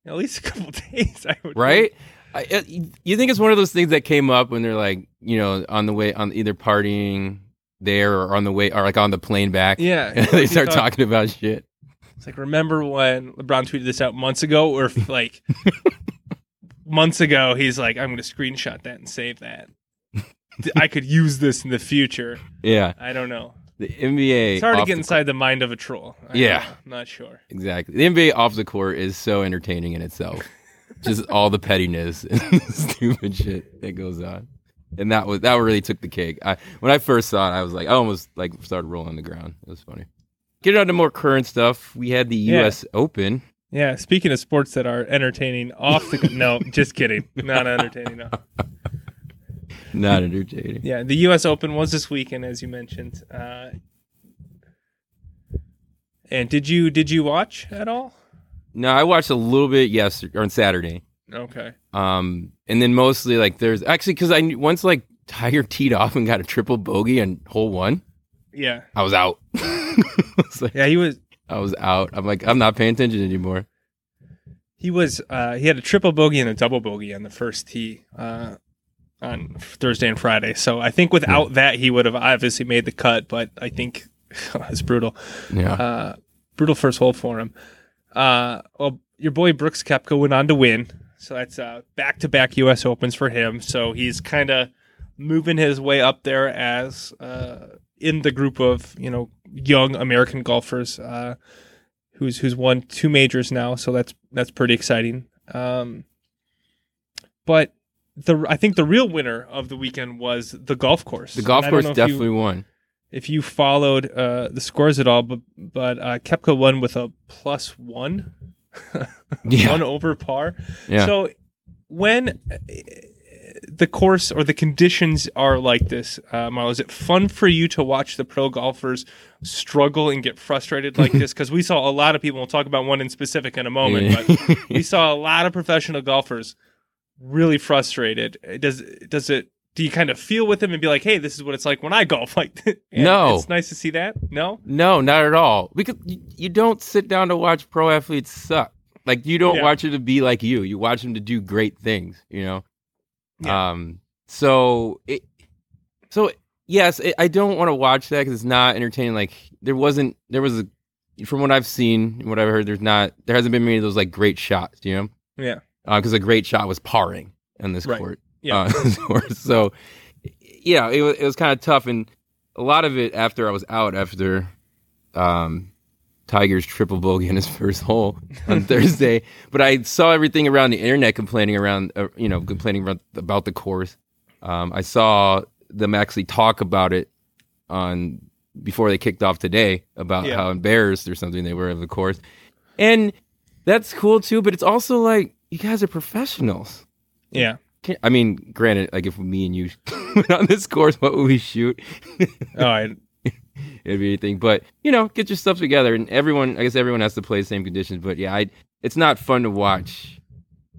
at least a couple days, I would. right? I, uh, you think it's one of those things that came up when they're like, you know, on the way on either partying there or on the way or like on the plane back. Yeah. And they start Because- talking about shit. It's like remember when LeBron tweeted this out months ago, or if, like months ago, he's like, "I'm going to screenshot that and save that. I could use this in the future." Yeah. I don't know. The NBA. It's hard to get inside the mind of a troll. I Yeah. don't know. I'm not sure. Exactly. The NBA off the court is so entertaining in itself. Just all the pettiness and stupid shit that goes on. And that was that really took the cake. I when I first saw it, I was like, I almost like started rolling on the ground. It was funny. Get on to more current stuff. We had the Yeah. U.S. Open. Yeah. Speaking of sports that are entertaining, off the no, just kidding, not entertaining. No. Not entertaining. Yeah, the U.S. Open was this weekend, as you mentioned. Uh, and did you did you watch at all? No, I watched a little bit yesterday on Saturday. Okay. Um, and then mostly like there's actually because I once like Tiger teed off and got a triple bogey on hole one, Yeah. I was out. I, was like, Yeah, he was I was out. I'm like, I'm not paying attention anymore. he was uh, he had a triple bogey and a double bogey on the first tee uh, on Thursday and Friday. So I think without that he would have obviously made the cut, but I think it's brutal. Yeah. Uh, brutal first hole for him. Uh, well, your boy Brooks Koepka went on to win, so that's uh, back-to-back U.S. Opens for him. So he's kind of moving his way up there as uh, in the group of you know young American golfers uh, who's who's won two majors now. So that's that's pretty exciting. Um, but the I think the real winner of the weekend was the golf course. the golf And I don't course if you- definitely won. if you followed uh, the scores at all, but but uh, Koepka won with a plus one, Yeah. one over par. Yeah. So when the course or the conditions are like this, uh, Marlo, is it fun for you to watch the pro golfers struggle and get frustrated like this? Because we saw a lot of people. We'll talk about one in specific in a moment, but we saw a lot of professional golfers really frustrated. Does does it? Do you kind of feel with them and be like, "Hey, this is what it's like when I golf"? Like, No. it's nice to see that. No, no, not at all. Because you, don't sit down to watch pro athletes suck. Like you don't Yeah. watch them to be like you. You watch them to do great things. You know. Yeah. Um. So it. So yes, it, I don't want to watch that because it's not entertaining. Like there wasn't. There was a. From what I've seen, and what I've heard, there's not. There hasn't been many of those like great shots. You know. yeah, Because a great shot was parring in this Right. court. Yeah. Uh, so, yeah, it was it was kind of tough, and a lot of it after I was out after um, Tiger's triple bogey on his first hole on Thursday. But I saw everything around the internet complaining around, uh, you know, complaining about, about the course. Um, I saw them actually talk about it on before they kicked off today about Yeah. how embarrassed or something they were of the course, and that's cool too. But it's also like you guys are professionals. yeah. I mean, granted, like if me and you went on this course, what would we shoot? Oh, All right. It'd be anything, but you know, get your stuff together, and everyone. I guess everyone has to play the same conditions, but yeah, I. It's not fun to watch.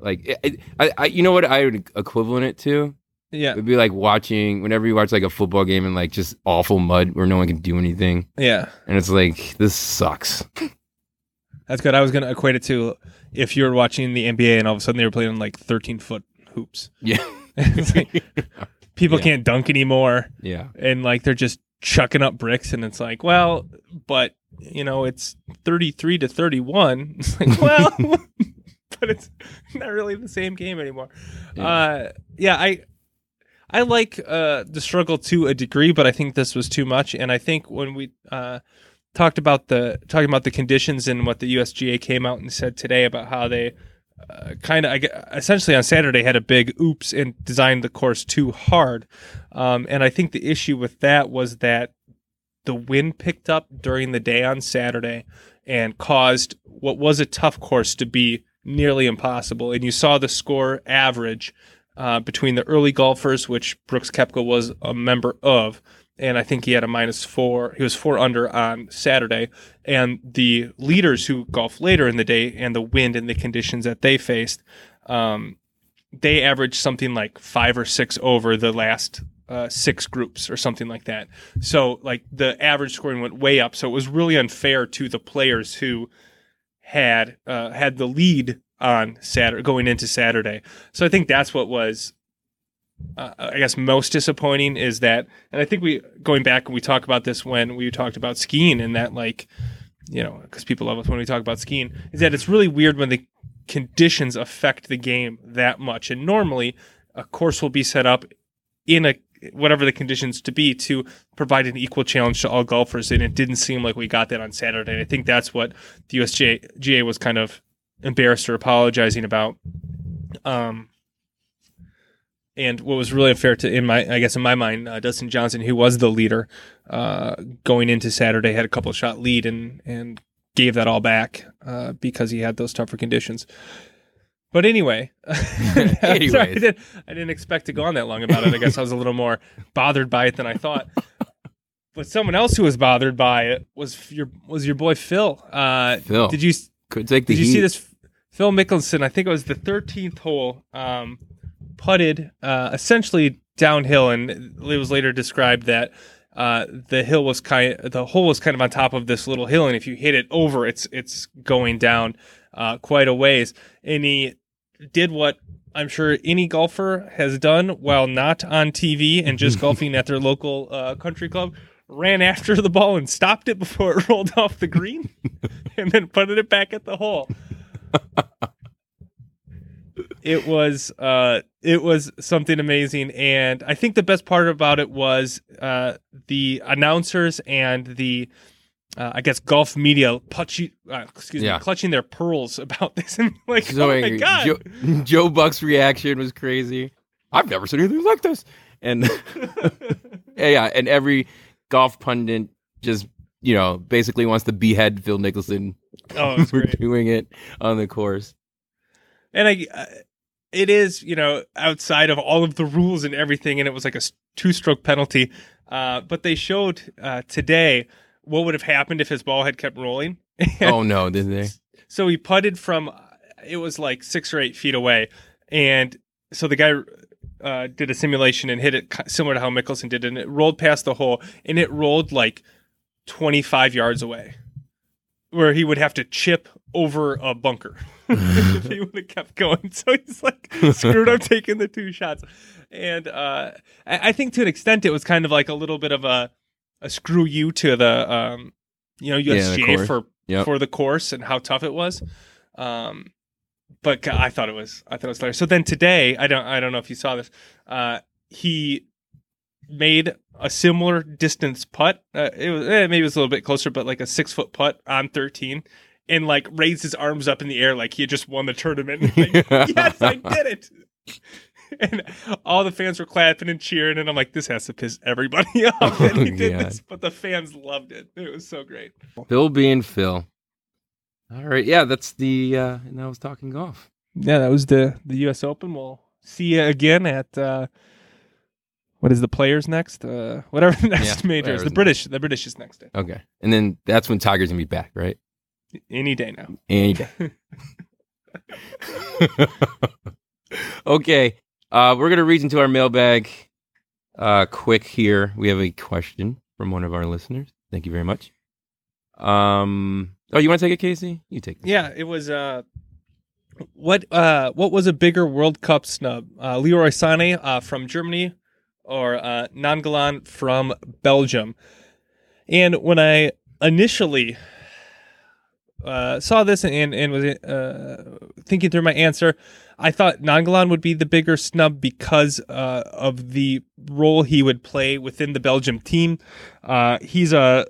Like, it, it- I, I, you know what I would equivalent it to? Yeah, It'd be like watching whenever you watch like a football game in like just awful mud where no one can do anything, yeah. and it's like this sucks. That's good. I was gonna equate it to if you were watching the NBA and all of a sudden they were playing on like 13 foot hoops. Yeah, like, people Yeah. can't dunk anymore, yeah, and like they're just chucking up bricks, and it's like, well, but you know, it's 33 to 31. It's like, well, but it's not really the same game anymore. Yeah. Uh, yeah, I. I like uh, the struggle to a degree, but I think this was too much. And I think when we uh, talked about the talking about the conditions and what the USGA came out and said today about how they uh, kind of essentially on Saturday had a big oops and designed the course too hard. Um, and I think the issue with that was that the wind picked up during the day on Saturday and caused what was a tough course to be nearly impossible. And you saw the score average uh, between the early golfers, which Brooks Koepka was a member of, and I think he had a minus four. He was four under on Saturday, and the leaders who golfed later in the day and the wind and the conditions that they faced, um, they averaged something like five or six over the last uh, six groups or something like that. So like the average scoring went way up. So it was really unfair to the players who had uh, had the lead on Saturday going into Saturday. So I think that's what was. Uh, I guess most disappointing is that, and I think we going back and we talk about this when we talked about skiing and that like, you know, because people love us when we talk about skiing, is that it's really weird when the conditions affect the game that much. And normally, a course will be set up in a whatever the conditions to be to provide an equal challenge to all golfers. And it didn't seem like we got that on Saturday. And I think that's what the USGA was kind of embarrassed or apologizing about. Um, and what was really unfair to, in my, I guess in my mind, uh, Dustin Johnson, who was the leader uh, going into Saturday, had a couple shot lead and and gave that all back uh, because he had those tougher conditions. But anyway, Sorry, I, didn't, I didn't expect to go on that long about it. I guess I was a little more bothered by it than I thought. But someone else who was bothered by it was your was your boy Phil. Uh, Phil, did you could take the did heat. you see this? Phil Mickelson, I think it was the 13th hole, um, putted uh, essentially downhill, and it was later described that uh, the hill was kind, the hole was kind of on top of this little hill, and if you hit it over, it's it's going down uh, quite a ways. And he did what I'm sure any golfer has done while not on TV and just golfing at their local uh, country club. Ran after the ball and stopped it before it rolled off the green, and then put it back at the hole. It was uh, it was something amazing, and I think the best part about it was uh, the announcers and the uh, I guess golf media clutching, uh, excuse Yeah. me, clutching their pearls about this, and like, so oh my god, Joe, Joe Buck's reaction was crazy. I've never seen anything like this. And yeah, and every golf pundit just you know basically wants to behead Phil Mickelson oh, great. doing it on the course. and I, uh, it is you know outside of all of the rules and everything, and it was like a two stroke penalty. Uh, but they showed uh, today what would have happened if his ball had kept rolling. oh no, did they? So he putted from it was like six or eight feet away, and so the guy uh, did a simulation and hit it similar to how Mickelson did, and it rolled past the hole, and it rolled like twenty five yards away, where he would have to chip over a bunker if he would have kept going. So he's like screwed up taking the two shots, and uh, I, I think to an extent it was kind of like a little bit of a a screw you to the um, you know Yeah, USGA course. for Yep. for the course and how tough it was. Um, but God, I thought it was I thought it was hilarious. So then today, I don't I don't know if you saw this. Uh, he made a similar distance putt. Uh, it was eh, maybe it was a little bit closer, but like a six foot putt on thirteen, and like raised his arms up in the air like he had just won the tournament. Like, yes, I did it. And all the fans were clapping and cheering, and I'm like, this has to piss everybody off that he did God. this, but the fans loved it. It was so great. Phil being Phil. All right, yeah, that's the uh and I was talking golf. Yeah, that was the the U.S. Open. We'll see you again at uh, what is the Players next? Uh, whatever the next Yeah, major is. The British. The British is next day. Okay, and then that's when Tiger's gonna be back, right? Any day now. Any day. okay, uh, we're gonna reach into our mailbag uh, quick here. We have a question from one of our listeners. Thank you very much. Um, oh, you want to take it, Casey? You take it. Yeah, it was. Uh, what uh, what was a bigger World Cup snub? Uh, Leroy Sané uh, from Germany or uh, Nainggolan from Belgium? And when I initially uh, saw this and and was uh, thinking through my answer, I thought Nainggolan would be the bigger snub because uh, of the role he would play within the Belgium team. Uh, he's a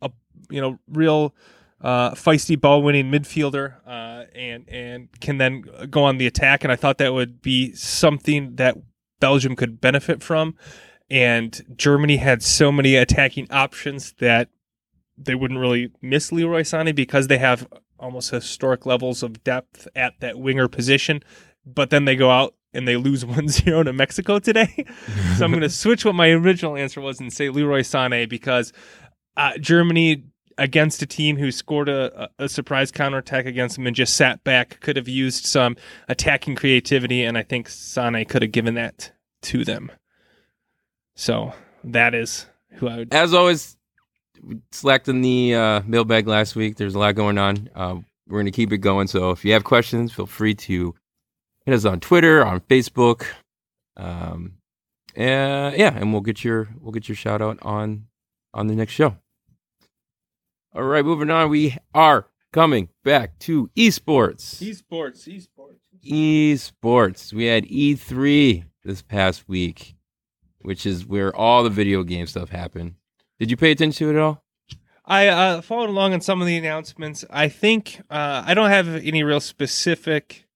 a you know real uh, feisty ball winning midfielder uh, and and can then go on the attack. And I thought that would be something that Belgium could benefit from. And Germany had so many attacking options that they wouldn't really miss Leroy Sané because they have almost historic levels of depth at that winger position. But then they go out and they lose 1-0 to Mexico today. so I'm going to switch what my original answer was and say Leroy Sané because uh, Germany against a team who scored a, a surprise counterattack against them and just sat back could have used some attacking creativity, and I think Sane could have given that to them. So that is who I would. As always, we slacked in the uh, mailbag last week. There's a lot going on. Uh, we're going to keep it going. So if you have questions, feel free to hit us on Twitter, on Facebook. Um, uh, yeah, and we'll get your we'll get your shout out on on the next show. All right, moving on. We are coming back to esports. Esports, esports. Esports. We had E3 this past week, which is where all the video game stuff happened. Did you pay attention to it at all? I uh, followed along on some of the announcements. I think uh, I don't have any real specific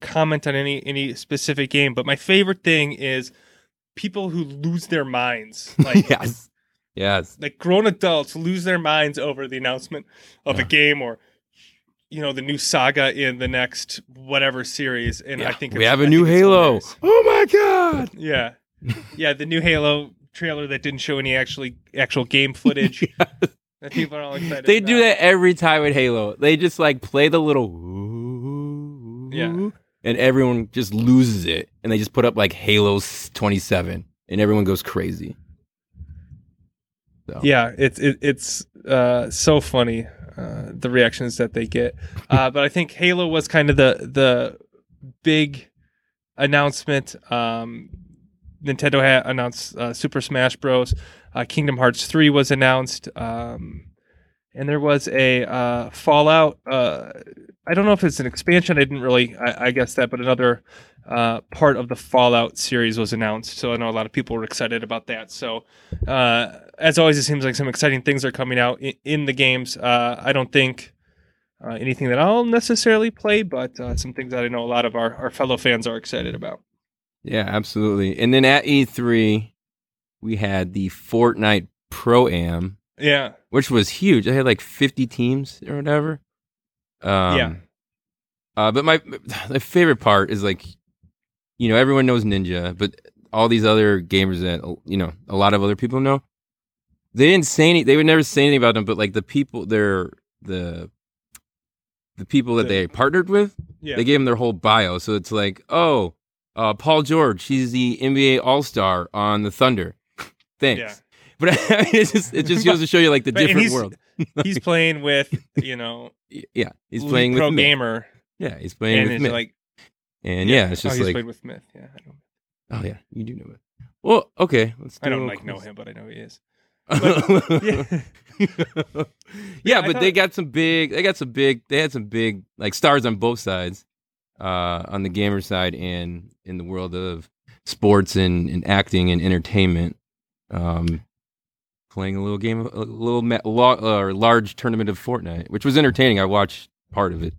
comment on any any specific game, but my favorite thing is people who lose their minds. Like yes. Yes. like grown adults lose their minds over the announcement of Yeah. a game or you know the new saga in the next whatever series and i think we have I a new Halo. Oh my god. yeah yeah the new halo trailer that didn't show any actually actual game footage that people are all excited They do that every time with Halo. They just like play the little Yeah. and everyone just loses it, and they just put up like Halo twenty seven, and everyone goes crazy. So. yeah it's it, it's uh so funny uh the reactions that they get uh but i think halo was kind of the the big announcement um nintendo had announced uh, super smash bros uh, kingdom hearts 3 was announced um and there was a uh fallout uh i don't know if it's an expansion i didn't really i, I guess that but another uh, part of the Fallout series was announced, so I know a lot of people were excited about that. So, uh, as always, it seems like some exciting things are coming out in, in the games. I don't think anything that I'll necessarily play, but some things that I know a lot of our, our fellow fans are excited about. Yeah, absolutely. And then at E3, we had the Fortnite Pro Am, Yeah, which was huge. I had like 50 teams or whatever. Um, Yeah. Uh, but my my favorite part is like, you know, everyone knows Ninja, but all these other gamers that you know a lot of other people know, they didn't say any. They would never say anything about them. But like the people, they're the the people that The- they partnered with, yeah, they gave them their whole bio. So it's like, oh, uh, Paul George, he's the NBA All Star on the Thunder. Thanks. Yeah. But I mean, it just it just goes to show you like the But- different he's- world. he's playing with you know Yeah, he's playing with pro Myth. gamer, Yeah, he's playing with Myth. like and yeah, it's oh, just he's like, played with Myth. Yeah, I know. oh yeah, you do know it. Well, okay, let's. Do I don't like know him, but I know he is. yeah, Yeah. yeah, but thought- they got some big. They got some big. They had some big like stars on both sides, uh, on the gamer side and in the world of sports and, and acting and entertainment. Um, playing a little game, a little ma- lo- uh, large tournament of Fortnite, which was entertaining. I watched part of it.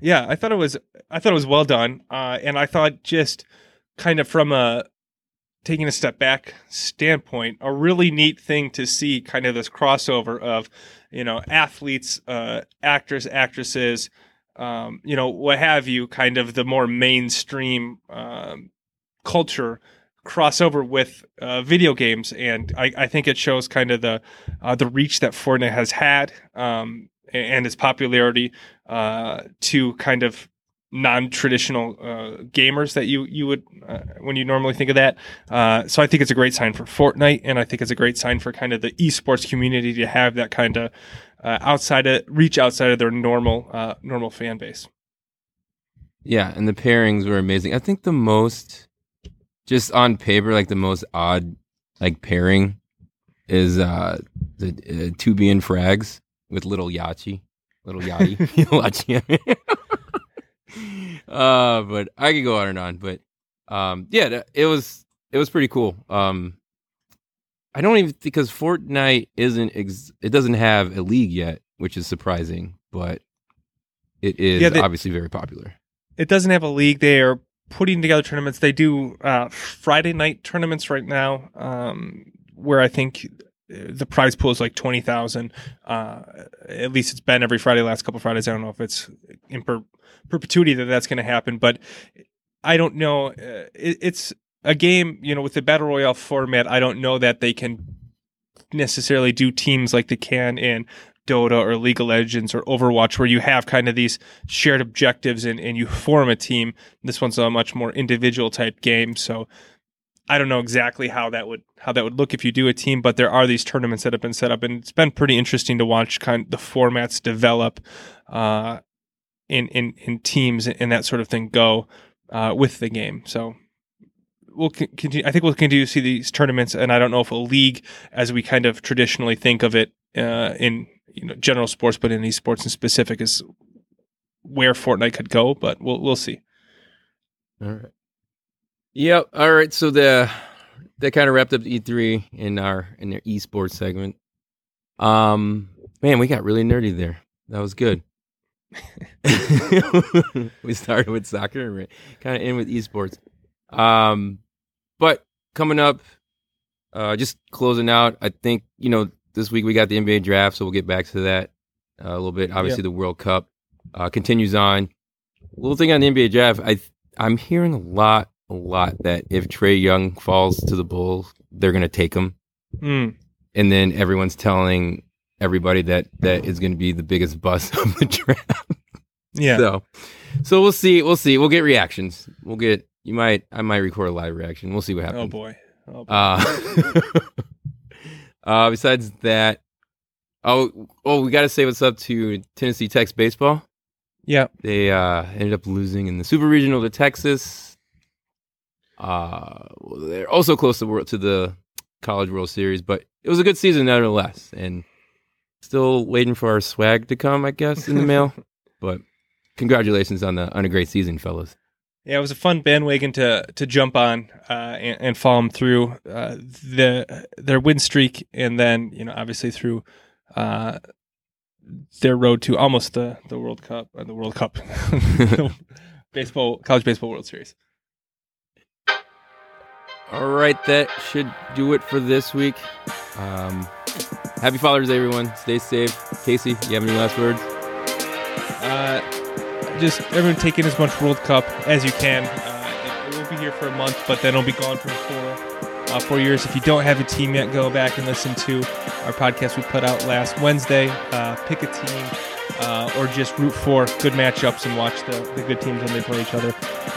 Yeah, I thought it was I thought it was well done, uh, and I thought just kind of from a taking a step back standpoint, a really neat thing to see kind of this crossover of you know athletes, uh, actors, actresses, um, you know what have you, kind of the more mainstream um, culture crossover with uh, video games, and I, I think it shows kind of the uh, the reach that Fortnite has had um, and, its popularity uh, to kind of non-traditional uh, gamers that you you would uh, when you normally think of that. Uh, so I think it's a great sign for Fortnite, and I think it's a great sign for kind of the esports community to have that kind of uh, outside of reach outside of their normal uh, normal fan base. Yeah, and the pairings were amazing. I think the most, just on paper, like the most odd, like pairing, is uh the uh, Tubi and Frags with little Yachi, little Yachty, Yachi. uh, but I could go on and on, but um, yeah, it was it was pretty cool. Um, I don't even because Fortnite isn't ex- it doesn't have a league yet, which is surprising, but it is Yeah, they- obviously very popular. It doesn't have a league. They are putting together tournaments. They do uh, Friday night tournaments right now, um, where I think uh, the prize pool is like twenty thousand. Uh, at least it's been every Friday, last couple Fridays. I don't know if it's in per- perpetuity that that's going to happen, but I don't know. Uh, it, it's a game, you know, with the battle royale format. I don't know that they can necessarily do teams like they can in Dota or League of Legends or Overwatch, where you have kind of these shared objectives and, and you form a team. This one's a much more individual type game. So I don't know exactly how that would how that would look if you do a team, but there are these tournaments that have been set up, and it's been pretty interesting to watch kind of the formats develop uh, in in in teams and that sort of thing go uh, with the game. So we'll continue. I think we'll continue to see these tournaments, and I don't know if a league, as we kind of traditionally think of it uh, in you know general sports, but in esports in specific, is where Fortnite could go. But we'll we'll see. All right. Yep. All right. So the that kind of wrapped up E3 in our in their esports segment. Um, man, we got really nerdy there. That was good. we started with soccer and kind of end with esports. Um, but coming up, uh, just closing out. I think you know this week we got the NBA draft, so we'll get back to that uh, a little bit. Obviously, Yep. the World Cup uh, continues on. Little thing on the NBA draft, I I'm hearing a lot, a lot that if Trae Young falls to the Bulls, they're gonna take him, Hmm. and then everyone's telling everybody that that is going to be the biggest bust of the draft. Yeah. So, so we'll see. We'll see. We'll get reactions. We'll get. You might. I might record a live reaction. We'll see what happens. oh boy. Oh boy. Uh, uh, besides that, oh, oh, we got to say what's up to Tennessee Tech's baseball. yeah. They uh, ended up losing in the Super Regional to Texas. Uh, well, they're also close to world to the College World Series, but it was a good season nevertheless, and still waiting for our swag to come, I guess, in the mail. but congratulations on the on a great season, fellas. Yeah, it was a fun bandwagon to to jump on uh, and, and follow them through uh, the their win streak, and then you know obviously through uh, their road to almost the the World Cup, uh, the World Cup, baseball, college baseball World Series. All right, that should do it for this week. Um, happy Father's Day, everyone. Stay safe. Casey, you have any last words? Uh, just everyone take in as much World Cup as you can. Uh, it, will be here for a month, but then it'll be gone for four uh, four years. If you don't have a team yet, go back and listen to our podcast we put out last Wednesday. Uh, pick a team. Uh, or just root for good matchups and watch the, the good teams when they play each other.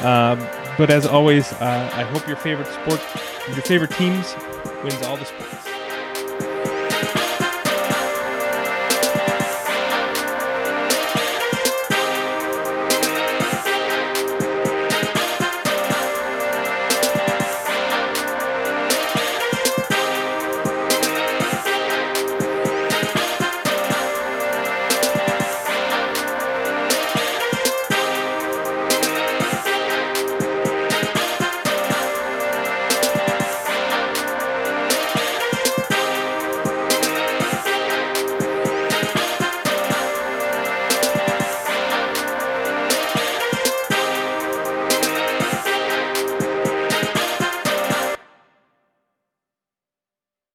Um, but as always, uh, I hope your favorite sport, your favorite teams, wins all the sports.